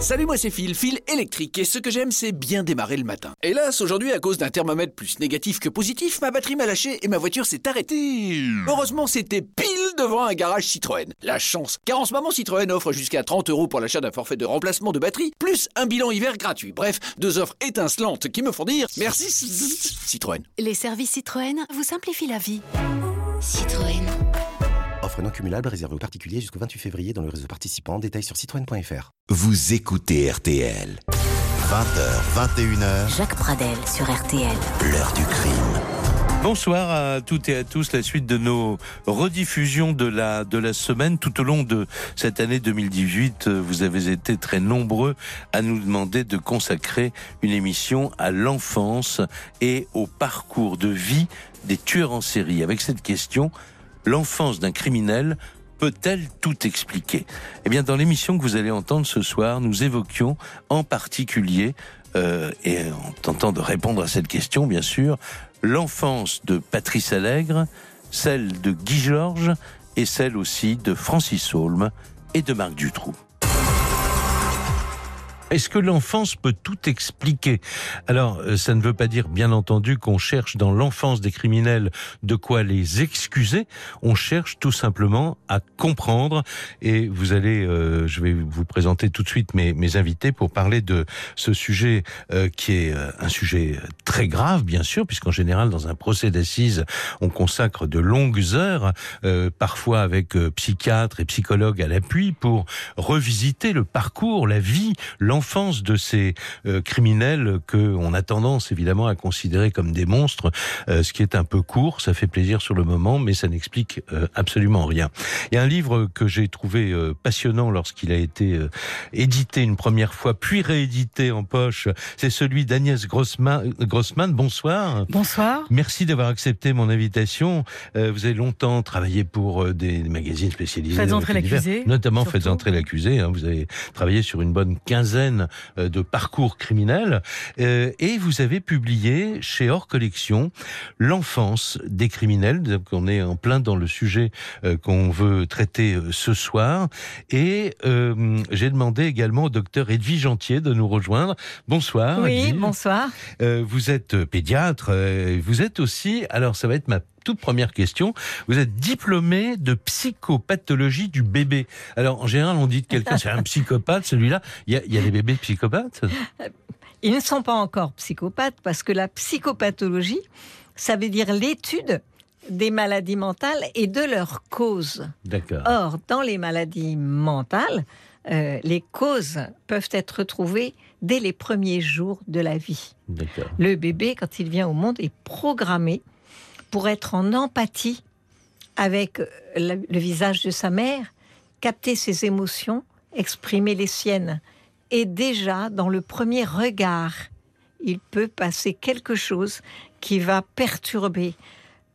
Salut, moi c'est Phil, Phil électrique, et ce que j'aime c'est bien démarrer le matin. Hélas, aujourd'hui à cause d'un thermomètre plus négatif que positif, ma batterie m'a lâché et ma voiture s'est arrêtée. Heureusement c'était pile devant un garage Citroën. La chance, car en ce moment Citroën offre jusqu'à 30 euros pour l'achat d'un forfait de remplacement de batterie, plus un bilan hiver gratuit. Bref, deux offres étincelantes qui me font dire merci Citroën. Les services Citroën vous simplifient la vie. Citroën. Offre non cumulable réservée aux particuliers jusqu'au 28 février dans le réseau participant. Détails sur citroën.fr. Vous écoutez RTL. 20h, 21h, Jacques Pradel sur RTL. l'heure du crime. Bonsoir à toutes et à tous. La suite de nos rediffusions de la, de la semaine. Tout au long de cette année 2018, euh, vous avez été très nombreux à nous demander de consacrer une émission à l'enfance et au parcours de vie des tueurs en série. Avec cette question, l'enfance d'un criminel peut-elle tout expliquer? Eh bien, dans l'émission que vous allez entendre ce soir, nous évoquions en particulier, euh, et en tentant de répondre à cette question, bien sûr, l'enfance de Patrice Allègre, celle de Guy Georges et celle aussi de Francis Holm et de Marc Dutroux. Est-ce que l'enfance peut tout expliquer? Alors, euh, ça ne veut pas dire, bien entendu, qu'on cherche dans l'enfance des criminels de quoi les excuser. On cherche tout simplement à comprendre. Et vous allez, euh, je vais vous présenter tout de suite mes, mes invités pour parler de ce sujet euh, qui est euh, un sujet très grave, bien sûr, puisqu'en général, dans un procès d'assises, on consacre de longues heures, euh, parfois avec euh, psychiatres et psychologues à l'appui, pour revisiter le parcours, la vie, l'enfance de ces euh, criminels que on a tendance évidemment à considérer comme des monstres, euh, ce qui est un peu court. Ça fait plaisir sur le moment, mais ça n'explique euh, absolument rien. Il y a un livre que j'ai trouvé passionnant lorsqu'il a été édité une première fois, puis réédité en poche. C'est celui d'Agnès Grossman. Grossman. Bonsoir. Bonsoir. Merci d'avoir accepté mon invitation. Vous avez longtemps travaillé pour des magazines spécialisés. Faites entrer l'accusé, Notamment surtout. Faites entrer l'accusé. hein. vous avez travaillé sur une bonne quinzaine euh, de parcours criminels. Euh, et vous avez publié chez Hors Collection L'enfance des criminels. Donc on est en plein dans le sujet euh, qu'on veut traiter ce soir. Et euh, j'ai demandé également au docteur Edwige Gentier de nous rejoindre. Bonsoir. Oui, Edwige. bonsoir. Euh, vous êtes pédiatre, vous êtes aussi, alors ça va être ma toute première question, vous êtes diplômé de psychopathologie du bébé. Alors en général on dit de quelqu'un c'est un psychopathe celui-là, il y a, il y a des bébés psychopathes Ils ne sont pas encore psychopathes parce que la psychopathologie, ça veut dire l'étude des maladies mentales et de leurs causes. D'accord. Or, dans les maladies mentales, euh, les causes peuvent être retrouvées dès les premiers jours de la vie. D'accord. Le bébé, quand il vient au monde, est programmé pour être en empathie avec euh, le, le visage de sa mère, capter ses émotions, exprimer les siennes. Et déjà, dans le premier regard, il peut passer quelque chose qui va perturber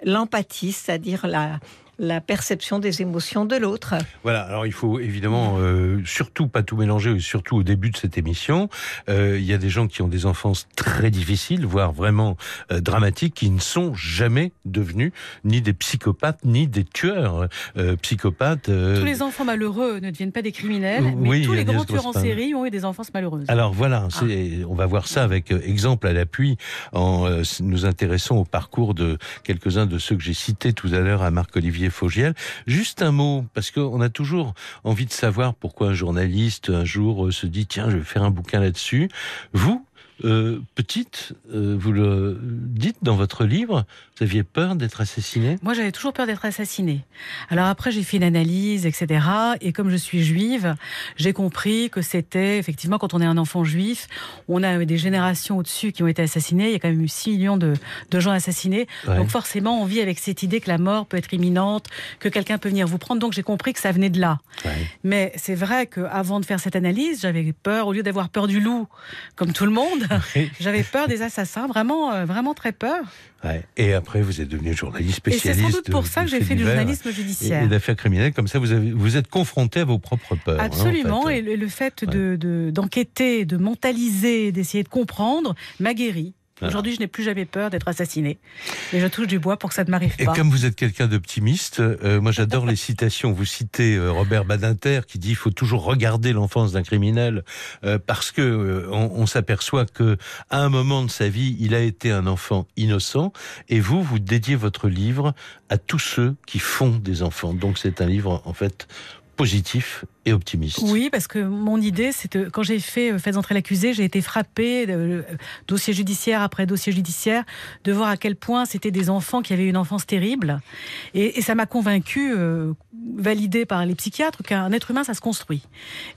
l'empathie, c'est-à-dire la, la perception des émotions de l'autre. Voilà, alors il faut évidemment euh, surtout pas tout mélanger, surtout au début de cette émission. Euh, il y a des gens qui ont des enfances très difficiles, voire vraiment euh, dramatiques, qui ne sont jamais devenus ni des psychopathes, ni des tueurs euh, psychopathes. euh, Tous les enfants malheureux ne deviennent pas des criminels, mais Oui, tous les Agnès grands tueurs en série ont eu des enfances malheureuses. Alors voilà, Ah. on va voir ça avec exemple à l'appui en euh, nous intéressant au parcours de quelques-uns de ceux que j'ai cités tout à l'heure à Marc-Olivier Juste un mot, parce qu'on a toujours envie de savoir pourquoi un journaliste un jour euh, se dit tiens, je vais faire un bouquin là-dessus. Vous, euh, petite, euh, vous le dites dans votre livre, vous aviez peur d'être assassiné? Moi, j'avais toujours peur d'être assassinée. Alors après, j'ai fait une analyse, etc. Et comme je suis juive, j'ai compris que c'était effectivement quand on est un enfant juif, on a des générations au-dessus qui ont été assassinées. Il y a quand même eu 6 millions de, de gens assassinés. Ouais. Donc forcément, on vit avec cette idée que la mort peut être imminente, que quelqu'un peut venir vous prendre. Donc j'ai compris que ça venait de là. Ouais. Mais c'est vrai qu'avant de faire cette analyse, j'avais peur, au lieu d'avoir peur du loup, comme tout le monde, j'avais peur des assassins, vraiment, euh, vraiment très peur. Ouais. Et après, vous êtes devenu journaliste Et c'est spécialiste. sans doute pour de- ça que j'ai fait du journalisme judiciaire. et d'affaires criminelles. Comme ça, vous, avez, vous êtes confronté à vos propres peurs. hein, en Absolument, fait. et le, le fait de- de- d'enquêter, de, mentaliser, d'essayer de comprendre m'a guéri. Voilà. Aujourd'hui, je n'ai plus jamais peur d'être assassinée. Et je touche du bois pour que ça ne m'arrive Et pas. comme vous êtes quelqu'un d'optimiste, euh, moi j'adore les citations. Vous citez euh, Robert Badinter qui dit il faut toujours regarder l'enfance d'un criminel euh, parce que euh, on, on s'aperçoit que à un moment de sa vie, il a été un enfant innocent. Et vous, vous dédiez votre livre à tous ceux qui font des enfants. Donc c'est un livre en fait positif et optimiste. Oui, parce que mon idée, c'est que quand j'ai fait euh, Faites entrer l'accusé, j'ai été frappée, euh, dossier judiciaire après dossier judiciaire, de voir à quel point c'était des enfants qui avaient une enfance terrible. Et, et ça m'a convaincu, euh, validé par les psychiatres, qu'un être humain, ça se construit.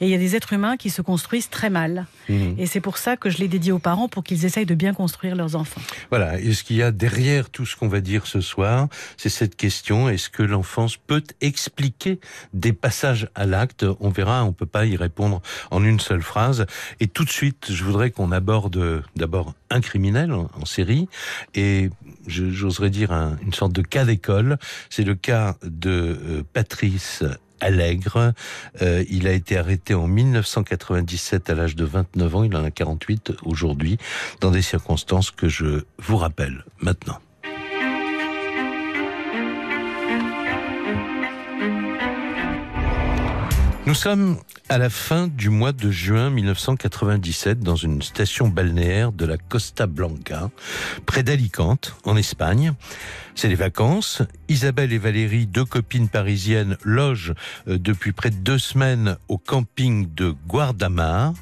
Et il y a des êtres humains qui se construisent très mal. Mhm. Et c'est pour ça que je l'ai dédié aux parents, pour qu'ils essayent de bien construire leurs enfants. Voilà. Et ce qu'il y a derrière tout ce qu'on va dire ce soir, c'est cette question est-ce que l'enfance peut expliquer des passages à l'acte On verra, on peut pas y répondre en une seule phrase. Et tout de suite, je voudrais qu'on aborde d'abord un criminel en, série et j'oserais dire un- une sorte de cas d'école. C'est le cas de euh, Patrice Allègre. Euh, il a été arrêté en 1997 à l'âge de 29 ans. Il en a 48 aujourd'hui, dans des circonstances que je vous rappelle maintenant. Nous sommes à la fin du mois de juin 1997 dans une station balnéaire de la Costa Blanca, près d'Alicante, en Espagne. C'est les vacances. Isabelle et Valérie, deux copines parisiennes, logent euh, depuis près de deux semaines au camping de Guardamar.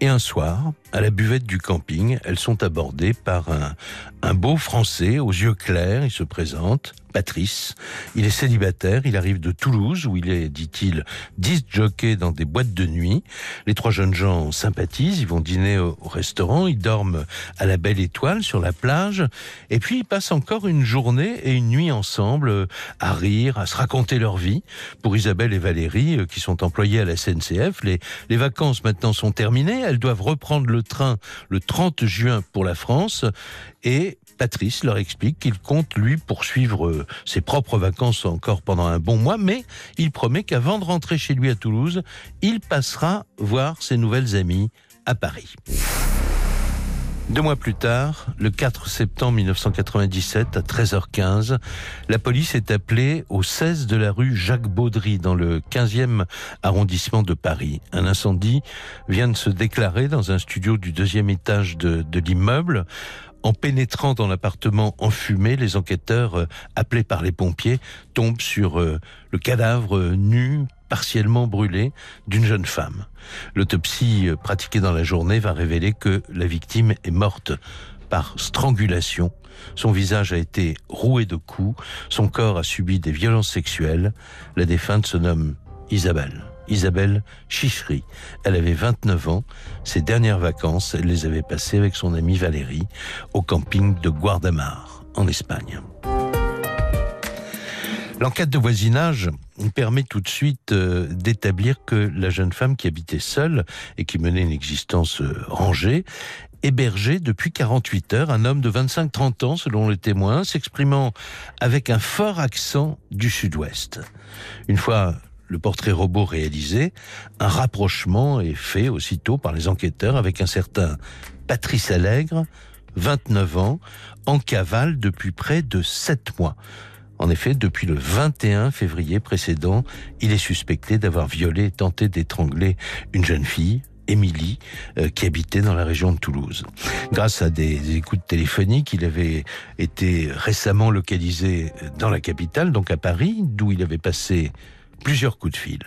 Et un soir, à la buvette du camping, elles sont abordées par un, beau Français aux yeux clairs. Il se présente, Patrice. Il est célibataire. Il arrive de Toulouse, où il est, dit-il, disc jockey dans des boîtes de nuit. Les trois jeunes gens sympathisent. Ils vont dîner au, au restaurant. Ils dorment à la belle étoile sur la plage. Et puis, ils passent encore une journée et une nuit ensemble à rire, à se raconter leur vie. Pour Isabelle et Valérie, euh, qui sont employées à la SNCF, les, les vacances maintenant sont terminées. Elles doivent reprendre le train le 30 juin pour la France. Et Patrice leur explique qu'il compte, lui, poursuivre euh, ses propres vacances encore pendant un bon mois, mais il promet qu'avant de rentrer chez lui à Toulouse, il passera voir ses nouvelles amies à Paris. Deux mois plus tard, le 4 septembre 1997, à 13h15, la police est appelée au 16 de la rue Jacques Baudry, dans le 15e arrondissement de Paris. Un incendie vient de se déclarer dans un studio du deuxième étage de, de l'immeuble. En pénétrant dans l'appartement enfumé, les enquêteurs, euh, appelés par les pompiers, tombent sur euh, le cadavre euh, nu, partiellement brûlé, d'une jeune femme. L'autopsie euh, pratiquée dans la journée va révéler que la victime est morte par strangulation. Son visage a été roué de coups, son corps a subi des violences sexuelles. La défunte se nomme Isabelle. Isabelle Chichery. Elle avait 29 ans. Ses dernières vacances, elle les avait passées avec son amie Valérie au camping de Guardamar, en Espagne. L'enquête de voisinage permet tout de suite euh, d'établir que la jeune femme qui habitait seule et qui menait une existence euh, rangée hébergeait depuis 48 heures un homme de 25-30 ans, selon le témoin, s'exprimant avec un fort accent du sud-ouest. Une fois le portrait robot réalisé, un rapprochement est fait aussitôt par les enquêteurs avec un certain Patrice Allègre, 29 ans, en cavale depuis près de 7 mois. En effet, depuis le 21 février précédent, il est suspecté d'avoir violé et tenté d'étrangler une jeune fille, Émilie, euh, qui habitait dans la région de Toulouse. Grâce à des écoutes téléphoniques, il avait été récemment localisé dans la capitale, donc à Paris, d'où il avait passé plusieurs coups de fil.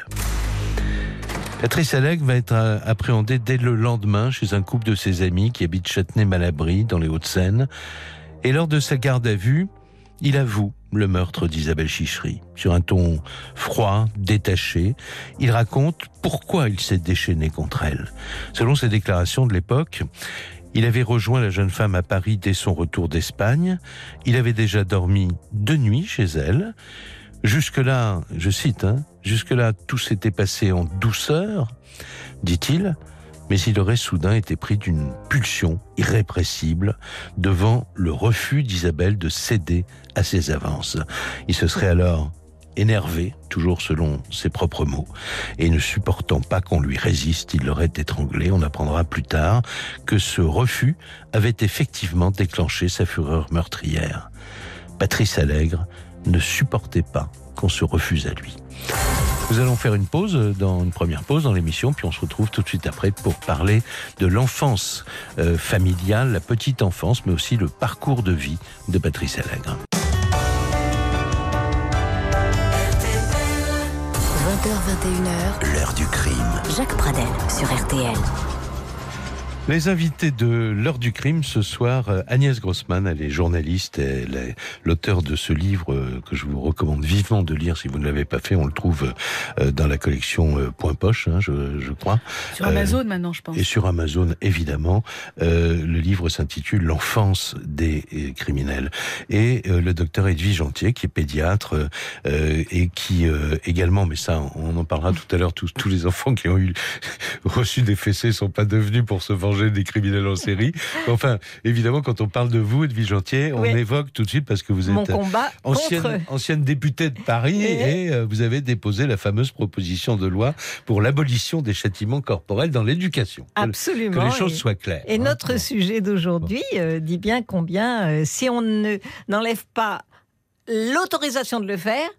Patrice Allègre va être euh, appréhendé dès le lendemain chez un couple de ses amis qui habite Châtenay-Malabry, dans les Hauts-de-Seine. Et lors de sa garde à vue, il avoue le meurtre d'Isabelle Chichery. Sur un ton froid, détaché, il raconte pourquoi il s'est déchaîné contre elle. Selon ses déclarations de l'époque, il avait rejoint la jeune femme à Paris dès son retour d'Espagne. Il avait déjà dormi deux nuits chez elle. Jusque-là, je cite, hein, jusque-là, tout s'était passé en douceur, dit-il, mais il aurait soudain été pris d'une pulsion irrépressible devant le refus d'Isabelle de céder à ses avances. Il se serait alors énervé, toujours selon ses propres mots, et ne supportant pas qu'on lui résiste, il l'aurait étranglé. On apprendra plus tard que ce refus avait effectivement déclenché sa fureur meurtrière. Patrice Allègre ne supportait pas qu'on se refuse à lui. Nous allons faire une pause, euh, dans une première pause dans l'émission, puis on se retrouve tout de suite après pour parler de l'enfance euh, familiale, la petite enfance, mais aussi le parcours de vie de Patrice Allègre. 20h21h, l'heure du crime. Jacques Pradel sur RTL. Les invités de l'heure du crime ce soir, euh, Agnès Grossman, elle est journaliste, elle est l'auteur de ce livre euh, que je vous recommande vivement de lire si vous ne l'avez pas fait. On le trouve euh, dans la collection Point Poche, hein, je, je, crois. Sur Amazon maintenant, je pense. Et sur Amazon, évidemment. Euh, le livre s'intitule L'enfance des criminels. Et euh, le docteur Edwige Gentier, qui est pédiatre et qui également, mais ça, on en parlera tout à l'heure, tous, tous les enfants qui ont eu reçu des fessées sont pas devenus pour se venger des criminels en série. Enfin, évidemment, quand on parle de vous, de Vigentier, on évoque tout de suite parce que vous êtes ancienne, ancienne, députée de Paris et, euh, vous avez déposé la fameuse proposition de loi pour l'abolition des châtiments corporels dans l'éducation. Absolument. Que les choses soient claires. Et hein. notre sujet d'aujourd'hui euh, dit bien combien, euh, si on n'enlève pas l'autorisation de le faire,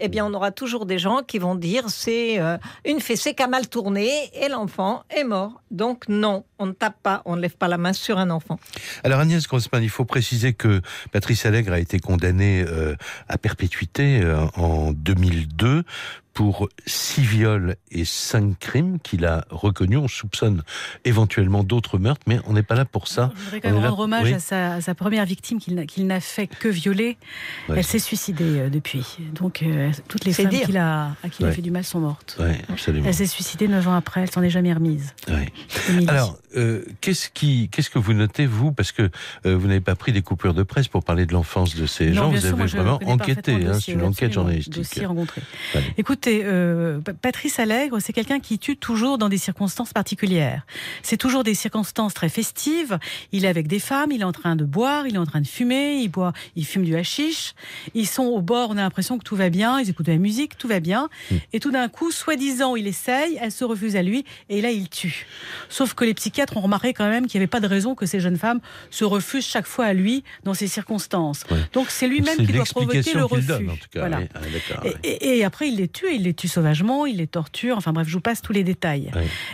eh bien, on aura toujours des gens qui vont dire c'est euh, une fessée qui a mal tourné et l'enfant est mort. Donc non, on ne tape pas, on ne lève pas la main sur un enfant. Alors Agnès Grossman, il faut préciser que Patrice Allègre a été condamné euh, à perpétuité euh, en 2002 pour six viols et cinq crimes qu'il a reconnus. On soupçonne éventuellement d'autres meurtres, mais on n'est pas là pour ça. Je voudrais quand même rendre hommage à, sa, première victime qu'il n'a fait que violer. Elle s'est suicidée euh, depuis. Donc euh, toutes les femmes qu'il a, à qui il a fait du mal sont mortes. Elle s'est suicidée neuf ans après, elle s'en est jamais remise. Alors, euh, qu'est-ce que vous notez, vous? Parce que vous n'avez pas pris des coupures de presse pour parler de l'enfance de ces gens, vous avez vraiment enquêté, hein, c'est une enquête journalistique. rencontré. Écoutez, euh, Patrice Allègre, c'est quelqu'un qui tue toujours dans des circonstances particulières. C'est toujours des circonstances très festives. Il est avec des femmes, il est en train de boire, il est en train de fumer, il boit, il fume du hashish. Ils sont au bord, on a l'impression que tout va bien, ils écoutent de la musique, tout va bien. Hmm. Et tout d'un coup, soi-disant, il essaye, elle se refuse à lui, et là, il tue. Sauf que les psychiatres ont remarqué quand même qu'il n'y avait pas de raison que ces jeunes femmes se refusent chaque fois à lui dans ces circonstances. Donc c'est lui-même qui doit provoquer le refus. voilà. Ah, et, et, après, il les tue il les tue sauvagement, il les torture, enfin bref, je vous passe tous les détails.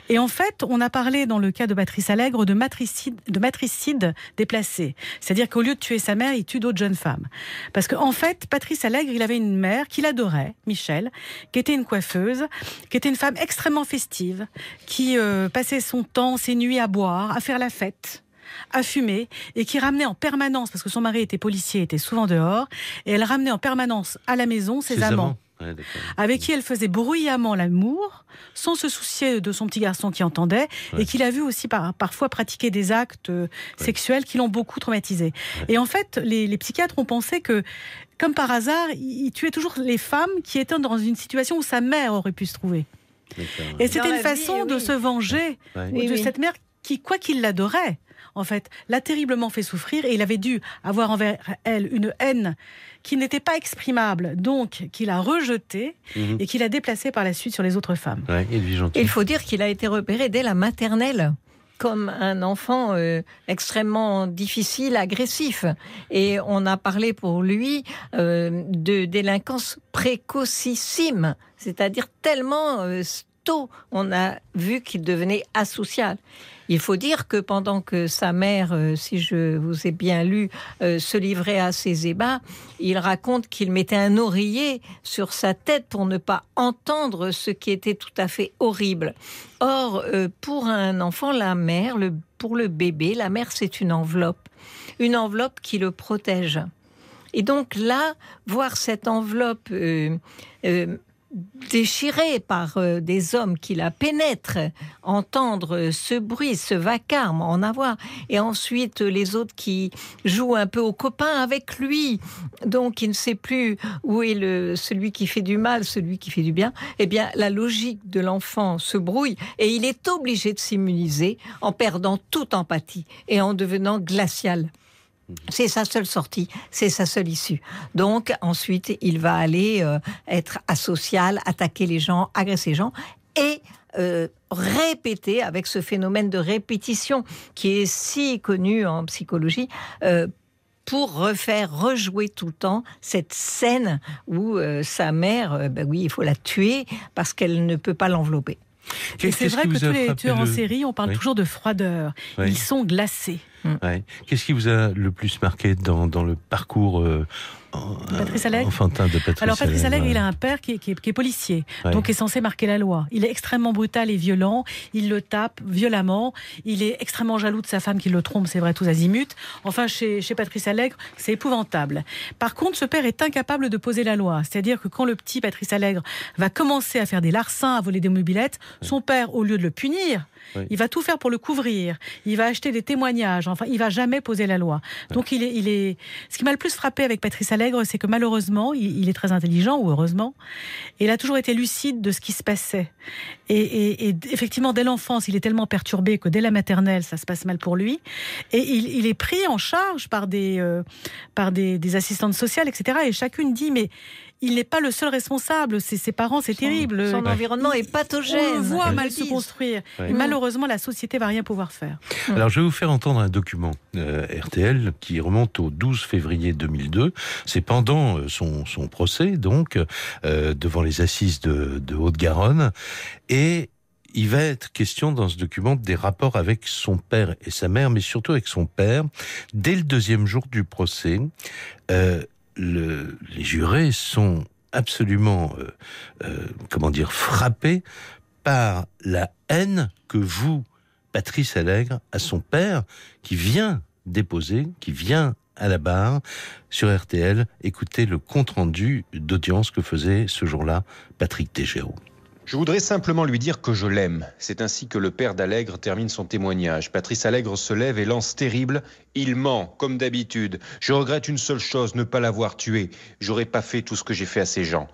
Et en fait, on a parlé dans le cas de Patrice Allègre de matricide, de matricide déplacé. C'est-à-dire qu'au lieu de tuer sa mère, il tue d'autres jeunes femmes. Parce qu'en en fait, Patrice Allègre, il avait une mère qu'il adorait, Michel, qui était une coiffeuse, qui était une femme extrêmement festive, qui euh, passait son temps, ses nuits à boire, à faire la fête à fumer et qui ramenait en permanence, parce que son mari était policier, était souvent dehors, et elle ramenait en permanence à la maison ses, amants avec qui elle faisait bruyamment l'amour, sans se soucier de son petit garçon qui entendait, et qu'il a vu aussi parfois pratiquer des actes euh, sexuels qui l'ont beaucoup traumatisé. Et en fait, les, psychiatres ont pensé que, comme par hasard, il, tuait toujours les femmes qui étaient dans une situation où sa mère aurait pu se trouver. Et c'était une façon de se venger de cette mère qui, quoi qu'il l'adorait, en fait, l'a terriblement fait souffrir et il avait dû avoir envers elle une haine qui n'était pas exprimable, donc qu'il a rejeté mhm. et qu'il a déplacé par la suite sur les autres femmes. il faut dire qu'il a été repéré dès la maternelle comme un enfant euh, extrêmement difficile, agressif. Et on a parlé pour lui euh, de délinquance précocissime, c'est-à-dire tellement euh, on a vu qu'il devenait asocial. Il faut dire que pendant que sa mère, euh, si je vous ai bien lu, euh, se livrait à ses ébats, il raconte qu'il mettait un oreiller sur sa tête pour ne pas entendre ce qui était tout à fait horrible. Or, euh, pour un enfant, la mère, pour le bébé, la mère, c'est une enveloppe. Une enveloppe qui le protège. Et donc là, voir cette enveloppe déchiré par euh, des hommes qui la pénètrent, entendre ce bruit, ce vacarme, en avoir, et ensuite les autres qui jouent un peu au copain avec lui, donc il ne sait plus où est le, celui qui fait du mal, celui qui fait du bien, eh bien la logique de l'enfant se brouille et il est obligé de s'immuniser en perdant toute empathie et en devenant glacial. C'est sa seule sortie, c'est sa seule issue. Donc ensuite, il va aller euh, être asocial, attaquer les gens, agresser les gens et euh, répéter avec ce phénomène de répétition qui est si connu en psychologie. Euh, pour refaire rejouer tout le temps cette scène où sa mère, ben oui, il faut la tuer parce qu'elle ne peut pas l'envelopper. C'est vrai que tous les tueurs en série, on parle toujours de froideur. Ils sont glacés. Ouais. Qu'est-ce qui vous a le plus marqué dans, dans le parcours euh, Patrice Allègre enfantin de Patrice Alors Patrice Allègre, il a un père qui est, qui est, policier, donc est censé marquer la loi. Il est extrêmement brutal et violent, il le tape violemment, il est extrêmement jaloux de sa femme qui le trompe, c'est vrai, tous azimuts. Enfin, chez, chez Patrice Allègre, c'est épouvantable. Par contre, ce père est incapable de poser la loi. C'est-à-dire que quand le petit Patrice Allègre va commencer à faire des larcins, à voler des mobilettes, son père, au lieu de le punir, il va tout faire pour le couvrir. Il va acheter des témoignages. Enfin, il va jamais poser la loi. Donc, il est, il est. Ce qui m'a le plus frappé avec Patrice Allègre, c'est que malheureusement, il, est très intelligent ou heureusement, et il a toujours été lucide de ce qui se passait. Et, effectivement, dès l'enfance, il est tellement perturbé que dès la maternelle, ça se passe mal pour lui. Et il, est pris en charge par des, euh, par des, des assistantes sociales, etc. Et chacune dit mais il n'est pas le seul responsable. C'est ses parents, c'est terrible. Son environnement est pathogène. On le voit mal se construire. Et malheureusement, la société va rien pouvoir faire. Alors, je vais vous faire entendre un document euh, RTL qui remonte au 12 février 2002. C'est pendant euh, son, procès, donc, euh, devant les assises de, de Haute-Garonne. Et il va être question dans ce document des rapports avec son père et sa mère, mais surtout avec son père. Dès le deuxième jour du procès, le, les jurés sont absolument, euh, euh, comment dire, frappés par la haine que vous, Patrice Allègre, à son père, qui vient déposer, qui vient à la barre sur RTL, écouter le compte-rendu d'audience que faisait ce jour-là Patrick Tégéraud. Je voudrais simplement lui dire que je l'aime. C'est ainsi que le père d'Allègre termine son témoignage. Patrice Allègre se lève et lance terrible. Il ment, comme d'habitude. Je regrette une seule chose, ne pas l'avoir tué. J'aurais pas fait tout ce que j'ai fait à ces gens.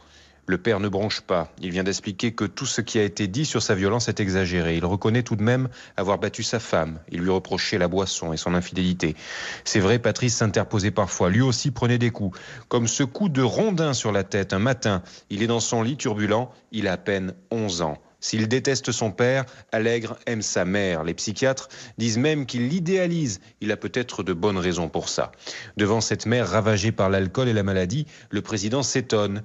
Le père ne bronche pas. Il vient d'expliquer que tout ce qui a été dit sur sa violence est exagéré. Il reconnaît tout de même avoir battu sa femme. Il lui reprochait la boisson et son infidélité. C'est vrai, Patrice s'interposait parfois. Lui aussi prenait des coups. Comme ce coup de rondin sur la tête un matin. Il est dans son lit turbulent. Il a à peine 11 ans. S'il déteste son père, Allègre aime sa mère. Les psychiatres disent même qu'il l'idéalise. Il a peut-être de bonnes raisons pour ça. Devant cette mère ravagée par l'alcool et la maladie, le président s'étonne.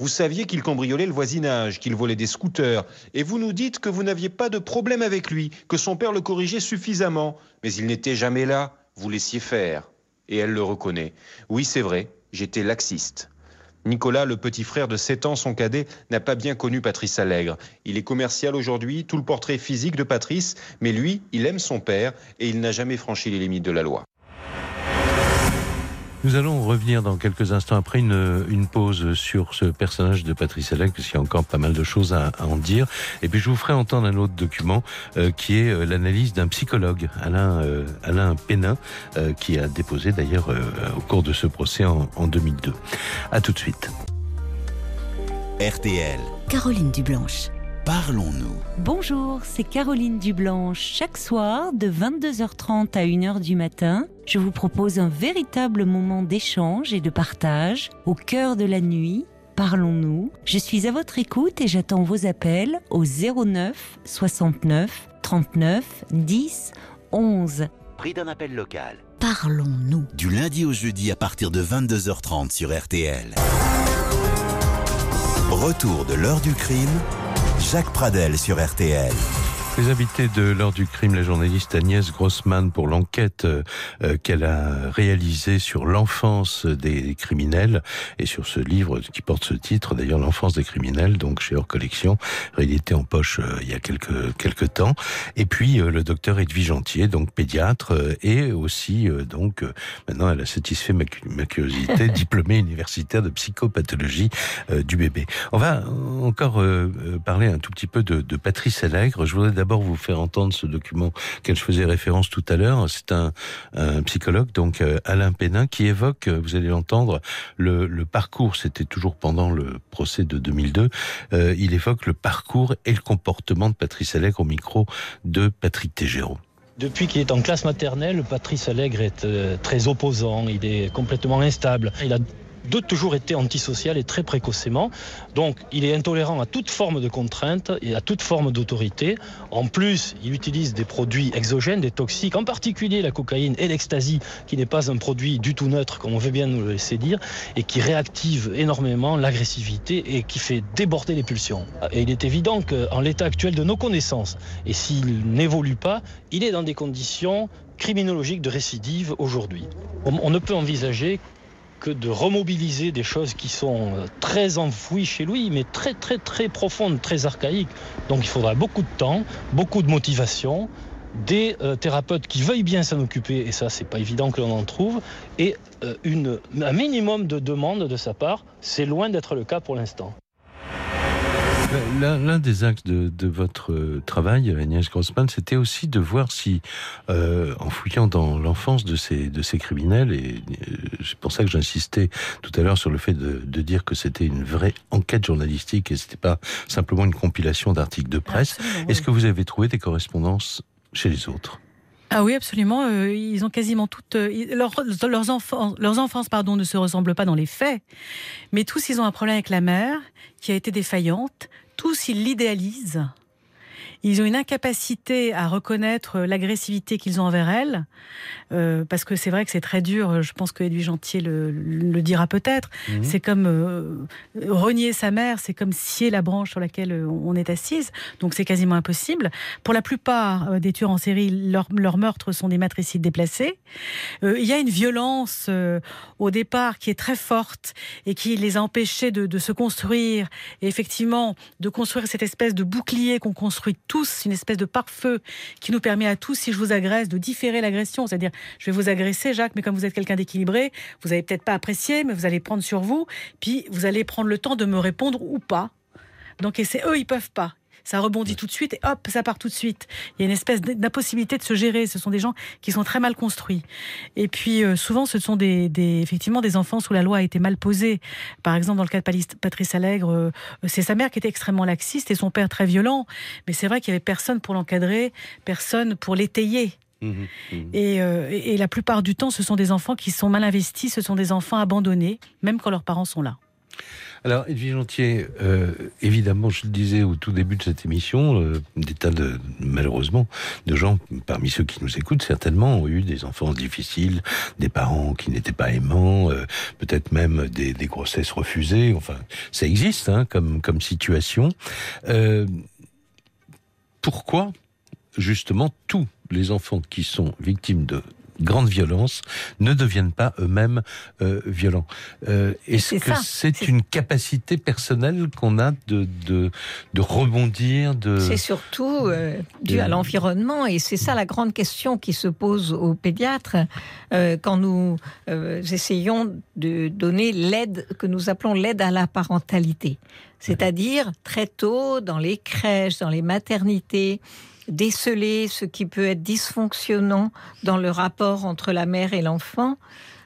Vous saviez qu'il cambriolait le voisinage, qu'il volait des scooters, et vous nous dites que vous n'aviez pas de problème avec lui, que son père le corrigeait suffisamment, mais il n'était jamais là, vous laissiez faire. Et elle le reconnaît. Oui, c'est vrai, j'étais laxiste. Nicolas, le petit frère de 7 ans, son cadet, n'a pas bien connu Patrice Allègre. Il est commercial aujourd'hui, tout le portrait physique de Patrice, mais lui, il aime son père et il n'a jamais franchi les limites de la loi. Nous allons revenir dans quelques instants après une, une pause sur ce personnage de Patrice Allègre, parce qu'il y a encore pas mal de choses à, en dire. Et puis je vous ferai entendre un autre document euh, qui est euh, l'analyse d'un psychologue, Alain, euh, Alain Pénin, qui a déposé d'ailleurs au cours de ce procès en, en 2002. À tout de suite. RTL. Caroline Dublanche. Parlons-nous. Bonjour, c'est Caroline Dublanche. Chaque soir, de 22h30 à 1h du matin, je vous propose un véritable moment d'échange et de partage au cœur de la nuit. Parlons-nous. Je suis à votre écoute et j'attends vos appels au 09 69 39 10 11. Prix d'un appel local. Parlons-nous. Du lundi au jeudi à partir de 22h30 sur RTL. Retour de l'heure du crime Jacques Pradel sur RTL. Les invités de l'heure du crime, la journaliste Agnès Grossman pour l'enquête euh, euh, qu'elle a réalisée sur l'enfance des criminels et sur ce livre qui porte ce titre, d'ailleurs l'enfance des criminels, donc chez Hors Collection, réédité en poche euh, il y a quelques quelques temps. Et puis le docteur Edwige Gentier, donc pédiatre et aussi donc maintenant elle a satisfait ma, ma curiosité, diplômée universitaire de psychopathologie du bébé. On va encore parler un tout petit peu de, de Patrice Allègre. Je voudrais d'abord vous faire entendre ce document qu'elle faisait référence tout à l'heure. C'est un, psychologue, donc euh, Alain Pénin, qui évoque, euh, vous allez l'entendre, le, parcours, c'était toujours pendant le procès de 2002, euh, il évoque le parcours et le comportement de Patrice Allègre au micro de Patrick Tégéraud. Depuis qu'il est en classe maternelle, Patrice Allègre est très opposant, il est complètement instable. Il a de toujours été antisocial et très précocement. Donc il est intolérant à toute forme de contrainte et à toute forme d'autorité. En plus, il utilise des produits exogènes, des toxiques, en particulier la cocaïne et l'ecstasy, qui n'est pas un produit du tout neutre, comme on veut bien nous le laisser dire, et qui réactive énormément l'agressivité et qui fait déborder les pulsions. Et il est évident qu'en l'état actuel de nos connaissances, et s'il n'évolue pas, il est dans des conditions criminologiques de récidive aujourd'hui. On ne peut envisager que de remobiliser des choses qui sont très enfouies chez lui, mais très très très profondes, très archaïques. Donc il faudra beaucoup de temps, beaucoup de motivation, des euh, thérapeutes qui veuillent bien s'en occuper, et ça c'est pas évident que l'on en trouve, et euh, un minimum de demande de sa part, c'est loin d'être le cas pour l'instant. L'un des axes de, de, votre euh, travail, Agnès Grossman, c'était aussi de voir si, euh, en fouillant dans l'enfance de ces, de ces criminels, et euh, c'est pour ça que j'insistais tout à l'heure sur le fait de, de dire que c'était une vraie enquête journalistique et c'était pas simplement une compilation d'articles de presse, est-ce que vous avez trouvé des correspondances chez les autres? Ah oui, absolument. Euh, ils ont quasiment toutes euh, leur, leurs enfants, leurs enfances, pardon, ne se ressemblent pas dans les faits, mais tous ils ont un problème avec la mère qui a été défaillante. Tous ils l'idéalisent. Ils ont une incapacité à reconnaître l'agressivité qu'ils ont envers elle, euh, parce que c'est vrai que c'est très dur. Je pense que Edwige Gentier le, le dira peut-être. Mmh. C'est comme euh, renier sa mère, c'est comme scier la branche sur laquelle on est assise. Donc c'est quasiment impossible. Pour la plupart euh, des tueurs en série, leurs leur meurtres sont des matricides déplacés. Euh, il y a une violence euh, au départ qui est très forte et qui les a empêchés de, de se construire et effectivement de construire cette espèce de bouclier qu'on construit tous une espèce de pare-feu qui nous permet à tous, si je vous agresse, de différer l'agression. C'est-à-dire, je vais vous agresser, Jacques, mais comme vous êtes quelqu'un d'équilibré, vous n'allez peut-être pas apprécier, mais vous allez prendre sur vous, puis vous allez prendre le temps de me répondre ou pas. Donc, et c'est eux, ils peuvent pas ça rebondit tout de suite et hop, ça part tout de suite. Il y a une espèce d'impossibilité de se gérer. Ce sont des gens qui sont très mal construits. Et puis euh, souvent, ce sont des, des, effectivement des enfants où la loi a été mal posée. Par exemple, dans le cas de Patrice Allègre, euh, c'est sa mère qui était extrêmement laxiste et son père très violent. Mais c'est vrai qu'il y avait personne pour l'encadrer, personne pour l'étayer. Mmh, mmh. Et, euh, et la plupart du temps, ce sont des enfants qui sont mal investis, ce sont des enfants abandonnés, même quand leurs parents sont là. Alors, Edwige Gentil, euh, évidemment, je le disais au tout début de cette émission, euh, des tas de, malheureusement, de gens, parmi ceux qui nous écoutent, certainement, ont eu des enfances difficiles, des parents qui n'étaient pas aimants, euh, peut-être même des, grossesses refusées. Enfin, ça existe hein, comme, situation. Pourquoi, justement, tous les enfants qui sont victimes de grande violence ne deviennent pas eux-mêmes euh, violents. Euh, Est-ce que c'est une capacité personnelle qu'on a de, de, de, rebondir de... C'est surtout euh, dû de... à l'environnement et c'est ça la grande question qui se pose aux pédiatres euh, quand nous essayons de donner l'aide que nous appelons l'aide à la parentalité. C'est-à-dire très tôt dans les crèches, dans les maternités, déceler ce qui peut être dysfonctionnant dans le rapport entre la mère et l'enfant,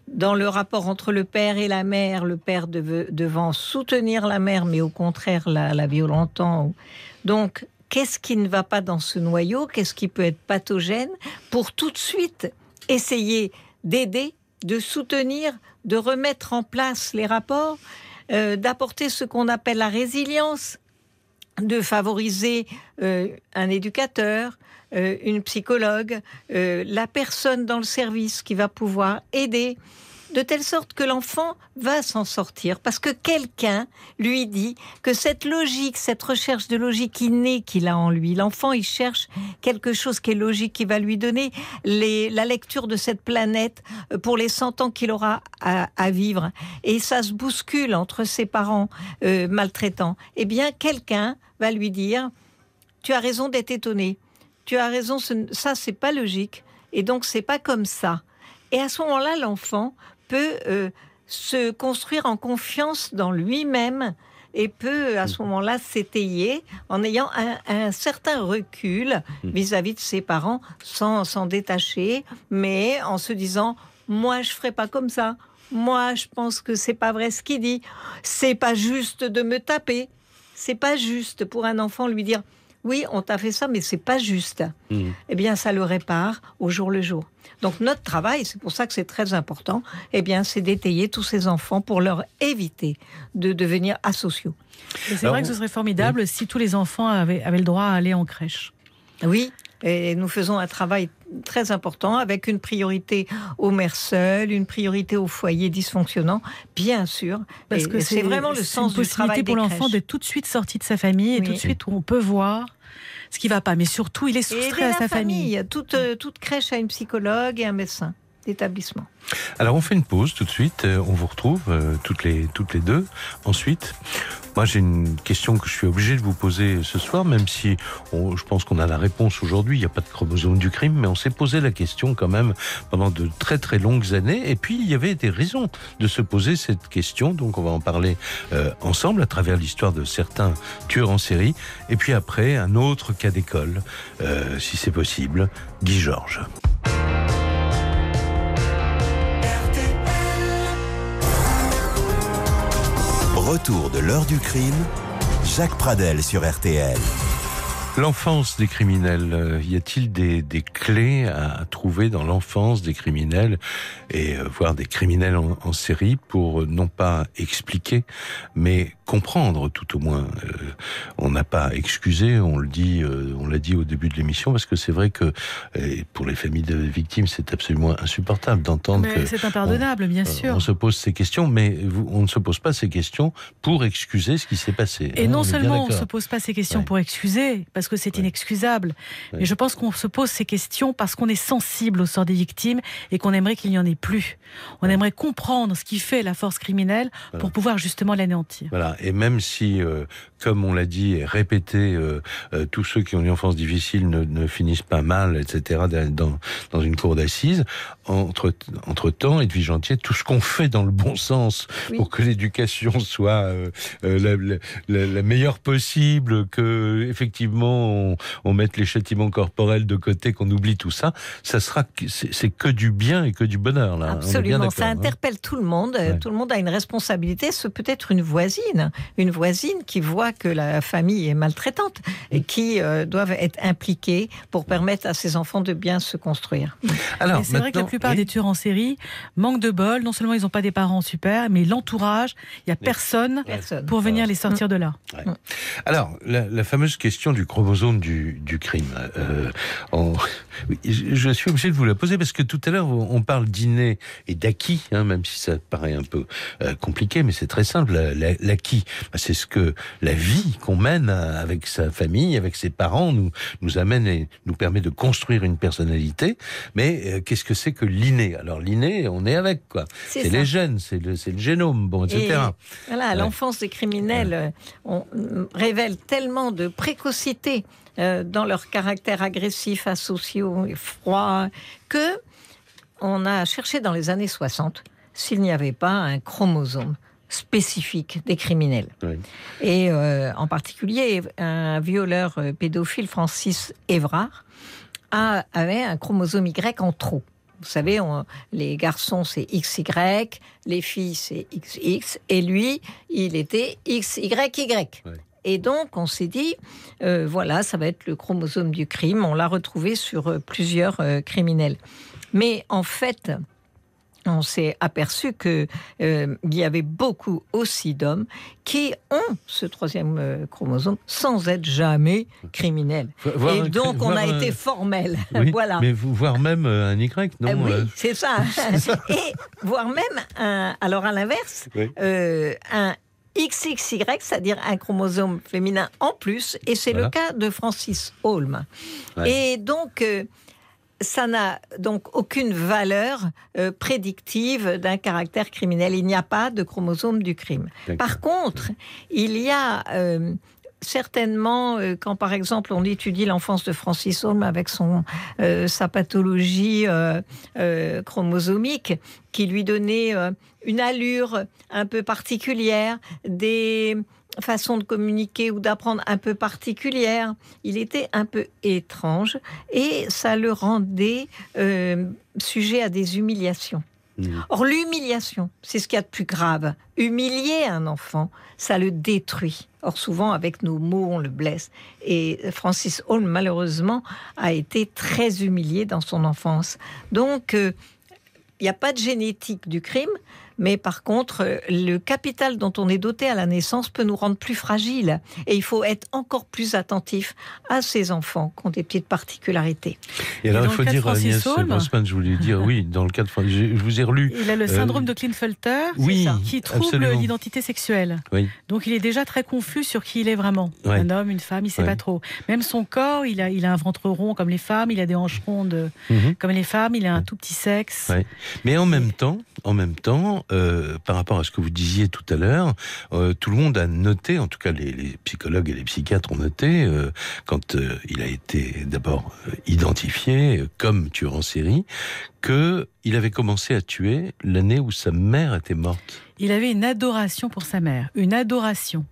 dans le rapport entre le père et la mère, le père devant soutenir la mère, mais au contraire la, la violentant. Donc, qu'est-ce qui ne va pas dans ce noyau? Qu'est-ce qui peut être pathogène Pour tout de suite essayer d'aider, de soutenir, de remettre en place les rapports, euh, d'apporter ce qu'on appelle la résilience, de favoriser euh, un éducateur, euh, une psychologue, euh, la personne dans le service qui va pouvoir aider, de telle sorte que l'enfant va s'en sortir, parce que quelqu'un lui dit que cette logique, cette recherche de logique innée qu'il a en lui, l'enfant il cherche quelque chose qui est logique, qui va lui donner la lecture de cette planète pour les 100 ans qu'il aura à, à, vivre, et ça se bouscule entre ses parents euh, maltraitants. Eh bien, quelqu'un va lui dire, tu as raison d'être étonné, tu as raison, ça c'est pas logique, et donc c'est pas comme ça. Et à ce moment-là, l'enfant peut euh, se construire en confiance dans lui-même et peut à ce moment-là s'étayer en ayant un, un, certain recul vis-à-vis -vis de ses parents sans s'en détacher, mais en se disant moi je ferai pas comme ça. Moi, je pense que c'est pas vrai ce qu'il dit. C'est pas juste de me taper. C'est pas juste pour un enfant lui dire oui, on t'a fait ça, mais c'est pas juste. Hmm. Eh bien, ça le répare au jour le jour. Donc notre travail, c'est pour ça que c'est très important, eh bien, c'est d'étayer tous ces enfants pour leur éviter de devenir asociaux. Et C'est vrai que ce serait formidable si tous les enfants avaient, avaient le droit à aller en crèche. Oui, et nous faisons un travail très important avec une priorité aux mères seules, une priorité aux foyers dysfonctionnants, bien sûr. Parce Et que c'est vraiment le sens une du travail pour l'enfant d'être tout de suite sorti de sa famille et Oui. tout de suite où on peut voir ce qui va pas. Mais surtout, il est soustrait à sa famille. Toute, euh, toute crèche a une psychologue et un médecin Alors on fait une pause tout de suite, euh, on vous retrouve euh, toutes, les, toutes les deux. Ensuite, moi j'ai une question que je suis obligé de vous poser ce soir, même si je pense qu'on a la réponse aujourd'hui, il n'y a pas de chromosome du crime, mais on s'est posé la question quand même pendant de très très longues années, et puis il y avait des raisons de se poser cette question, donc on va en parler euh, ensemble à travers l'histoire de certains tueurs en série, et puis après un autre cas d'école, si c'est possible, Guy Georges. Retour de l'heure du crime, Jacques Pradel sur RTL. L'enfance des criminels, euh, y a-t-il des, clés à, trouver dans l'enfance des criminels et euh, voir des criminels en, en série pour euh, non pas expliquer, mais comprendre tout au moins. Euh, on n'a pas excusé, on le dit, euh, on l'a dit au début de l'émission parce que c'est vrai que pour les familles de victimes, c'est absolument insupportable d'entendre que c'est impardonnable, bien euh, sûr. on se pose ces questions, mais on ne se pose pas ces questions pour excuser ce qui s'est passé. Et hein, non on seulement on ne se pose pas ces questions Ouais. pour excuser, parce que c'est inexcusable, Ouais. mais je pense qu'on se pose ces questions parce qu'on est sensible au sort des victimes et qu'on aimerait qu'il n'y en ait plus. On aimerait comprendre ce qui fait la force criminelle Voilà. pour pouvoir justement l'anéantir. Voilà, et même si, euh, comme on l'a dit et répété, euh, euh, tous ceux qui ont une enfance difficile ne, ne finissent pas mal, etc., dans, dans une cour d'assises, entre, entre temps, Edwige Gentil, tout ce qu'on fait dans le bon sens Oui. pour que l'éducation soit la, la- la- la meilleure possible, que effectivement on, on mette les châtiments corporels de côté, qu'on oublie tout ça, ça sera c'est que du bien et que du bonheur là. Absolument, ça hein. interpelle tout le monde. Ouais. Tout le monde a une responsabilité. Ce peut être une voisine, une voisine qui voit que la famille est maltraitante et qui euh, doivent être impliquées pour permettre à ses enfants de bien se construire. Alors, Et c'est vrai que la plupart oui. des tueurs en série manquent de bol. Non seulement ils n'ont pas des parents super, mais l'entourage, il n'y a personne Personne. pour venir les sortir de là. Ouais. Alors, la, la fameuse question du chromosome du, du crime. euh, on- je, suis obligé de vous la poser parce que tout à l'heure, on parle d'inné et d'acquis, hein, même si ça paraît un peu euh, compliqué, mais c'est très simple. La- la- L'acquis, bah, c'est ce que la vie qu'on mène avec sa famille, avec ses parents, nous, nous amène et nous permet de construire une personnalité. Mais euh, qu'est-ce que c'est que l'inné? Alors, l'inné, on est avec, quoi. C'est les gènes, c'est le, génome, bon, etc. Et voilà, Ouais. l'enfance des criminels euh, on, euh, révèle tellement de précocité euh, dans leur caractère agressif, asociaux et froid que on a cherché dans les années 60 s'il n'y avait pas un chromosome spécifique des criminels. Oui. Et euh, en particulier, un violeur euh, pédophile, Francis Évrard, a- avait un chromosome Y en trop. Vous savez, on- les garçons, c'est XY, les filles, c'est XX, et lui, il était XYY. Et donc, on s'est dit, euh, voilà, ça va être le chromosome du crime. On l'a retrouvé sur plusieurs euh, criminels. Mais en fait, on s'est aperçu que euh, il y avait beaucoup aussi d'hommes qui ont ce troisième euh, chromosome sans être jamais criminels. Voir Et un- donc on a été formel. Oui, voilà. Mais vous voir même euh, un Y, non oui, euh, c'est ça. Et voire même un, alors à l'inverse, Oui. un XXY, c'est-à-dire un chromosome féminin en plus, et c'est Voilà. le cas de Francis Holm. Ouais. Et donc, euh, ça n'a donc aucune valeur euh, prédictive d'un caractère criminel. Il n'y a pas de chromosome du crime. Par contre, il y a euh, certainement, euh, quand par exemple on étudie l'enfance de Francis Holm avec son, euh, sa pathologie euh, chromosomique, qui lui donnait une allure un peu particulière, des façons de communiquer ou d'apprendre un peu particulières. Il était un peu étrange et ça le rendait euh, sujet à des humiliations. Or, l'humiliation, c'est ce qu'il y a de plus grave. Humilier un enfant, ça le détruit. Or, souvent, avec nos mots, on le blesse. Et Francis Holm, malheureusement, a été très humilié dans son enfance. Donc, euh, il n'y a pas de génétique du crime, mais par contre, euh, le capital dont on est doté à la naissance peut nous rendre plus fragiles. Et il faut être encore plus attentif à ces enfants qui ont des petites particularités. Et alors, il faut dire, Agnès Grossman, je voulais dire, oui, dans le cas de je vous ai relu. Il a le syndrome euh, de Klinefelter, oui, qui trouble l'identité sexuelle. Oui. Donc, il est déjà très confus sur qui il est vraiment. Un homme, une femme, il ne sait pas trop. Même son corps, il a, il a un ventre rond comme les femmes, il a des hanches rondes mhm. comme les femmes, il a un tout petit sexe. Mais en même temps, en même temps, euh, par rapport à ce que vous disiez tout à l'heure, euh, tout le monde a noté, en tout cas les, psychologues et les psychiatres ont noté, euh, quand il a été d'abord identifié comme tueur en série, que il avait commencé à tuer l'année où sa mère était morte. Il avait une adoration pour sa mère, une adoration.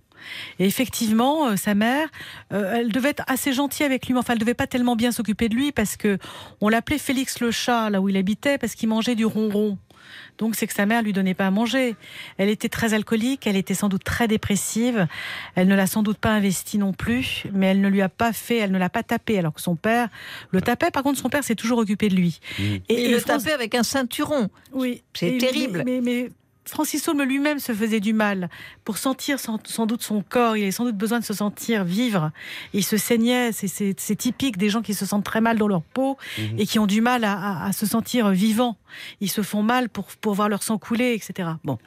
Et effectivement, sa mère, elle devait être assez gentille avec lui, mais enfin, elle devait pas tellement bien s'occuper de lui parce que on l'appelait Félix le chat là où il habitait parce qu'il mangeait du ronron. Donc c'est que sa mère lui donnait pas à manger. Elle était très alcoolique, elle était sans doute très dépressive. Elle ne l'a sans doute pas investi non plus, mais elle ne lui a pas fait, elle ne l'a pas tapé alors que son père le tapait. Par contre, son père s'est toujours occupé de lui. Mmh. Et, il le tapait avec un ceinturon. Oui, c'est terrible. mais Francis Holm lui-même se faisait du mal pour sentir sans, doute son corps. Il avait sans doute besoin de se sentir vivre. Il se saignait. C'est typique des gens qui se sentent très mal dans leur peau mhm. et qui ont du mal à, se sentir vivants. Ils se font mal pour, pour voir leur sang couler, etc. Bon,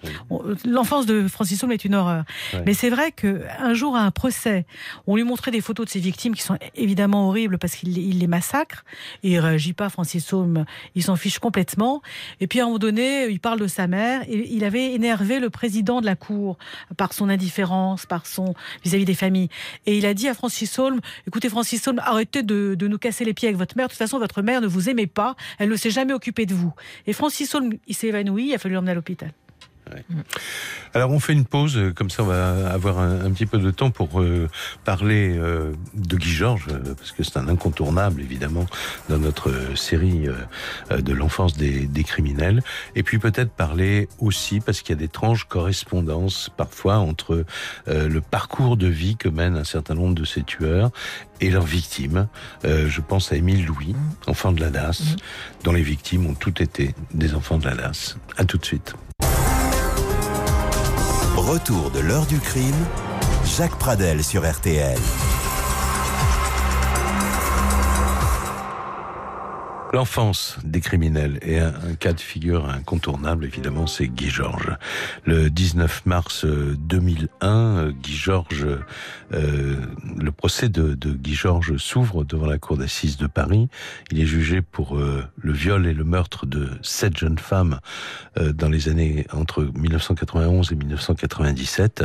l'enfance de Francis Holm est une horreur. Mais c'est vrai qu'un jour, à un procès, on lui montrait des photos de ses victimes qui sont évidemment horribles parce qu'il les massacre. Et il réagit pas, Francis Holm. Il s'en fiche complètement. Et puis à un moment donné, il parle de sa mère. Et il avait énervé le président de la Cour par son indifférence, par son vis-à-vis des familles. Et il a dit à Francis Holm, écoutez Francis Holm, arrêtez de, nous casser les pieds avec votre mère. De toute façon, votre mère ne vous aimait pas. Elle ne s'est jamais occupée de vous. Et Francis Holm, il s'est évanoui. Il a fallu l'emmener à l'hôpital. Alors on fait une pause, euh, comme ça on va avoir un, petit peu de temps pour euh, parler euh, de Guy Georges, parce que c'est un incontournable évidemment dans notre série de l'enfance des, des, criminels, et puis peut-être parler aussi, parce qu'il y a d'étranges correspondances parfois entre le parcours de vie que mènent un certain nombre de ces tueurs et leurs victimes. je pense à Émile Louis, enfant de la DAS, mmh. dont les victimes ont toutes été des enfants de la DAS. À tout de suite. Retour de l'heure du crime, Jacques Pradel sur RTL. L'enfance des criminels et un, cas de figure incontournable, évidemment, c'est Guy Georges. Le 19 mars 2001, euh, Guy Georges, euh, le procès de, Guy Georges s'ouvre devant la cour d'assises de Paris. Il est jugé pour euh, le viol et le meurtre de sept jeunes femmes dans les années entre 1991 et 1997.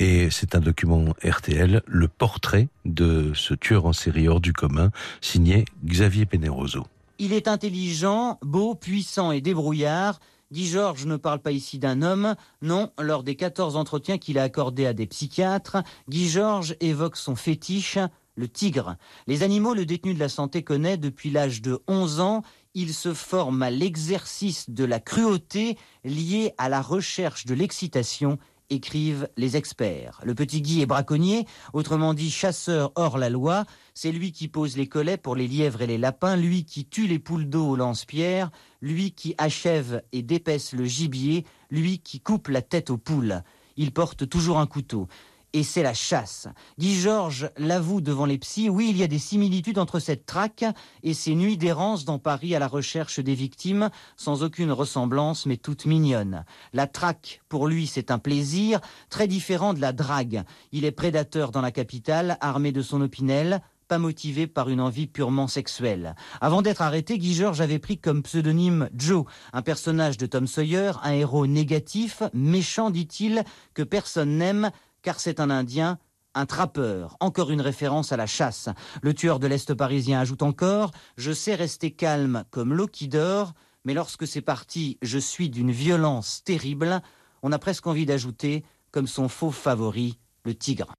Et c'est un document RTL, le portrait de ce tueur en série hors du commun, signé Xavier Peneroso. Il est intelligent, beau, puissant et débrouillard. Guy Georges ne parle pas ici d'un homme, non, lors des 14 entretiens qu'il a accordés à des psychiatres, Guy Georges évoque son fétiche, le tigre. Les animaux, le détenu de la santé connaît depuis l'âge de 11 ans. Il se forme à l'exercice de la cruauté liée à la recherche de l'excitation écrivent les experts. Le petit Guy est braconnier, autrement dit chasseur hors la loi. C'est lui qui pose les collets pour les lièvres et les lapins, lui qui tue les poules d'eau au lance-pierre, lui qui achève et dépaisse le gibier, lui qui coupe la tête aux poules. Il porte toujours un couteau et c'est la chasse. Guy Georges l'avoue devant les psys, oui, il y a des similitudes entre cette traque et ces nuits d'errance dans Paris à la recherche des victimes, sans aucune ressemblance, mais toute mignonne. La traque, pour lui, c'est un plaisir, très différent de la drague. Il est prédateur dans la capitale, armé de son opinel, pas motivé par une envie purement sexuelle. Avant d'être arrêté, Guy Georges avait pris comme pseudonyme Joe, un personnage de Tom Sawyer, un héros négatif, méchant, dit-il, que personne n'aime, car c'est un Indien, un trappeur, encore une référence à la chasse. Le tueur de l'Est parisien ajoute encore Je sais rester calme comme l'eau qui dort, mais lorsque c'est parti, je suis d'une violence terrible. On a presque envie d'ajouter, comme son faux favori, le tigre.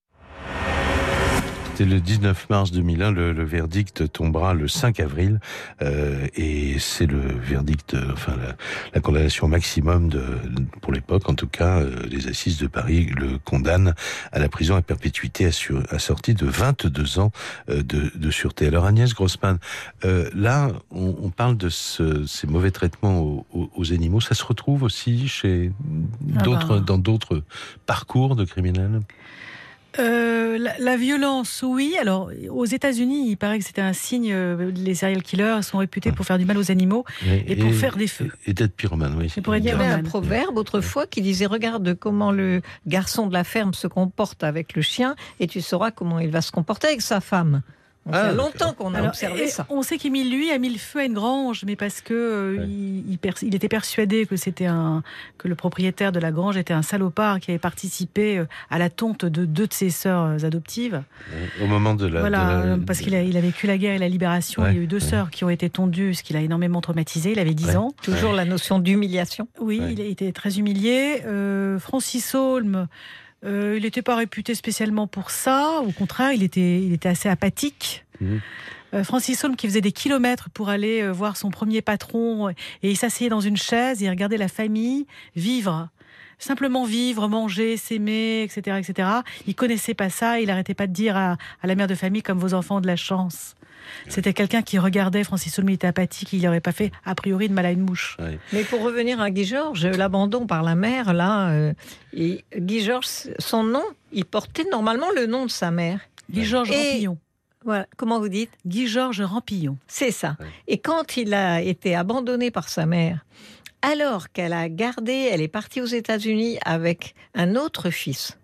C'était le 19 mars 2001. Le, le, verdict tombera le 5 avril, euh, et c'est le verdict, euh, enfin la, la, condamnation maximum de, pour l'époque, en tout cas, euh, les assises de Paris le condamnent à la prison à perpétuité assortie de 22 ans euh, de, de, sûreté. Alors Agnès Grossman, euh, là, on, on, parle de ce, ces mauvais traitements aux, aux, aux, animaux. Ça se retrouve aussi chez d'autres, ah bah. dans d'autres parcours de criminels? Euh, la, la, violence, oui. Alors, aux États-Unis, il paraît que c'était un signe. Euh, les serial killers sont réputés pour faire du mal aux animaux et, et pour faire des feux. Et d'être pyromane, oui. Pour il y avait un proverbe autrefois qui disait Regarde comment le garçon de la ferme se comporte avec le chien et tu sauras comment il va se comporter avec sa femme. Ah, il y a longtemps qu'on a Alors, observé ça. On sait qu'Émile, lui, a mis le feu à une grange, mais parce que euh, ouais. il, il, il, était persuadé que c'était un que le propriétaire de la grange était un salopard qui avait participé euh, à la tonte de deux de ses sœurs euh, adoptives. Au moment de la. Voilà, de la, parce qu'il a, il a vécu la guerre et la libération. Ouais, il y a eu deux ouais. sœurs qui ont été tondues, ce qui l'a énormément traumatisé. Il avait 10 ans. Toujours la notion d'humiliation. Oui, il a été très humilié. Euh, Francis Holm. Euh, il n'était pas réputé spécialement pour ça. Au contraire, il était, il était assez apathique. Mmh. Euh, Francis Holm qui faisait des kilomètres pour aller euh, voir son premier patron et il s'asseyait dans une chaise et il regardait la famille vivre simplement vivre, manger, s'aimer, etc., etc. Il connaissait pas ça. Il n'arrêtait pas de dire à, à, la mère de famille comme vos enfants ont de la chance. C'était quelqu'un qui regardait Francis Holm, il était apathique, il n'aurait pas fait a priori de mal à une mouche. Oui. Mais pour revenir à Guy Georges, l'abandon par la mère, là, euh, et Guy Georges, son nom, il portait normalement le nom de sa mère. Guy Georges Rampillon. Voilà. Comment vous dites? Guy Georges Rampillon. C'est ça. Oui. Et quand il a été abandonné par sa mère, alors qu'elle a gardé, elle est partie aux États-Unis avec un autre fils.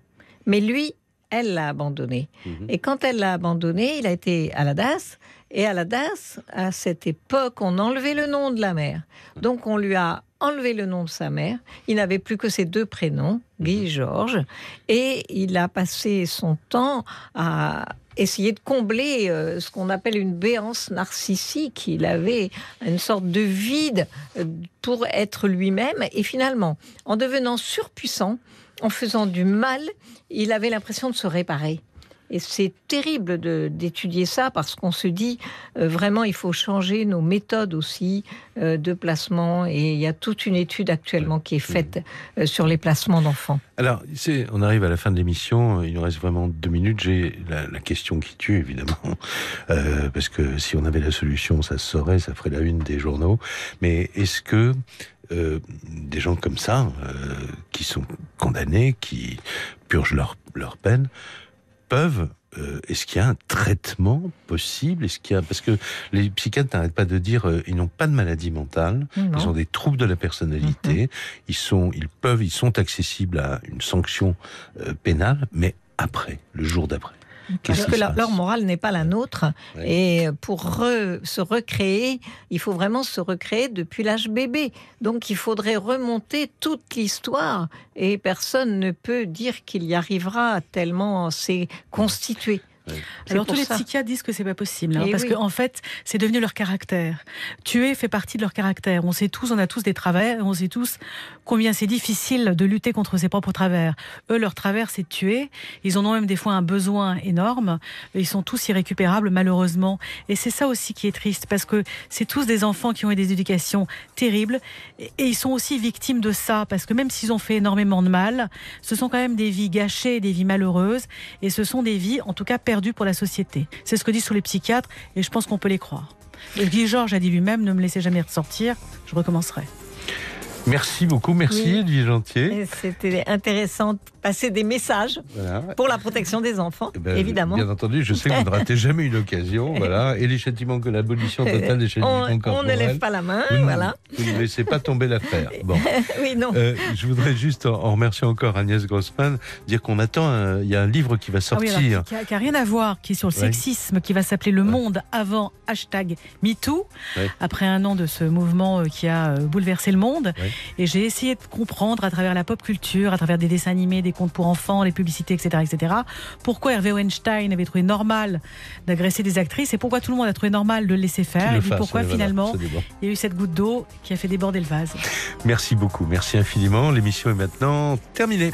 Mais lui, elle l'a abandonné. Mmh. Et quand elle l'a abandonné, il a été à la DAS. Et à la DAS, à cette époque, on enlevait le nom de la mère. Donc on lui a enlevé le nom de sa mère. Il n'avait plus que ses deux prénoms, Guy Georges. Et il a passé son temps à essayer de combler euh, ce qu'on appelle une béance narcissique. Il avait une sorte de vide euh, pour être lui-même. Et finalement, en devenant surpuissant, en faisant du mal, il avait l'impression de se réparer. Et c'est terrible d'étudier ça parce qu'on se dit euh, vraiment il faut changer nos méthodes aussi euh, de placement et il y a toute une étude actuellement qui est faite euh, sur les placements d'enfants. Alors, on arrive à la fin de l'émission, il nous reste vraiment deux minutes. J'ai la, la, question qui tue évidemment parce que si on avait la solution, ça se saurait, ça ferait la une des journaux. Mais est-ce que euh, des gens comme ça, euh, qui sont condamnés, qui purgent leur, leur peine, peuvent euh, est-ce qu'il y a un traitement possible? Est-ce qu'il y a parce que les psychiatres n'arrêtent pas de dire euh, ils n'ont pas de maladie mentale, non. ils ont des troubles de la personnalité, mm-hmm. ils sont, ils peuvent, ils sont accessibles à une sanction euh, pénale, mais après, le jour d'après. Parce que leur, leur, morale n'est pas la nôtre. Et pour re, se recréer, il faut vraiment se recréer depuis l'âge bébé. Donc il faudrait remonter toute l'histoire. Et personne ne peut dire qu'il y arrivera tellement c'est constitué. Alors tous les ça. psychiatres disent que c'est pas possible, hein, parce oui. qu'en en fait, c'est devenu leur caractère. Tuer fait partie de leur caractère. On sait tous, on a tous des travers, on sait tous combien c'est difficile de lutter contre ses propres travers. Eux, leur travers, c'est de tuer. Ils en ont même des fois un besoin énorme. Ils sont tous irrécupérables, malheureusement. Et c'est ça aussi qui est triste, parce que c'est tous des enfants qui ont eu des éducations terribles, et ils sont aussi victimes de ça, parce que même s'ils ont fait énormément de mal, ce sont quand même des vies gâchées, des vies malheureuses, et ce sont des vies, en tout cas, perdues pour la société. C'est ce que disent tous les psychiatres et je pense qu'on peut les croire. Guy Georges a dit lui-même ne me laissez jamais ressortir, je recommencerai. Merci beaucoup, merci oui. Edwige Gentier. C'était intéressant de passer des messages voilà. pour la protection des enfants, eh ben, évidemment. Bien entendu, je sais que vous ne ratez jamais une occasion, voilà. Et les châtiments que l'abolition totale des châtiments on, corporels. On ne lève pas la main, vous voilà. Vous ne laissez pas tomber l'affaire. Bon. oui, non. Euh, je voudrais juste, en remerciant encore Agnès Grossman, dire qu'on attend, il y a un livre qui va sortir. Ah oui, alors, qui, n'a rien à voir, qui est sur le ouais. sexisme, qui va s'appeler Le ouais. Monde avant hashtag MeToo, ouais. après un an de ce mouvement euh, qui a euh, bouleversé le monde. Et j'ai essayé de comprendre à travers la pop culture, à travers des dessins animés, des contes pour enfants, les publicités, etc., etc., pourquoi Hervé Weinstein avait trouvé normal d'agresser des actrices et pourquoi tout le monde a trouvé normal de le laisser faire et puis pourquoi finalement il y a eu cette goutte d'eau qui a fait déborder le vase. Merci beaucoup, merci infiniment. L'émission est maintenant terminée.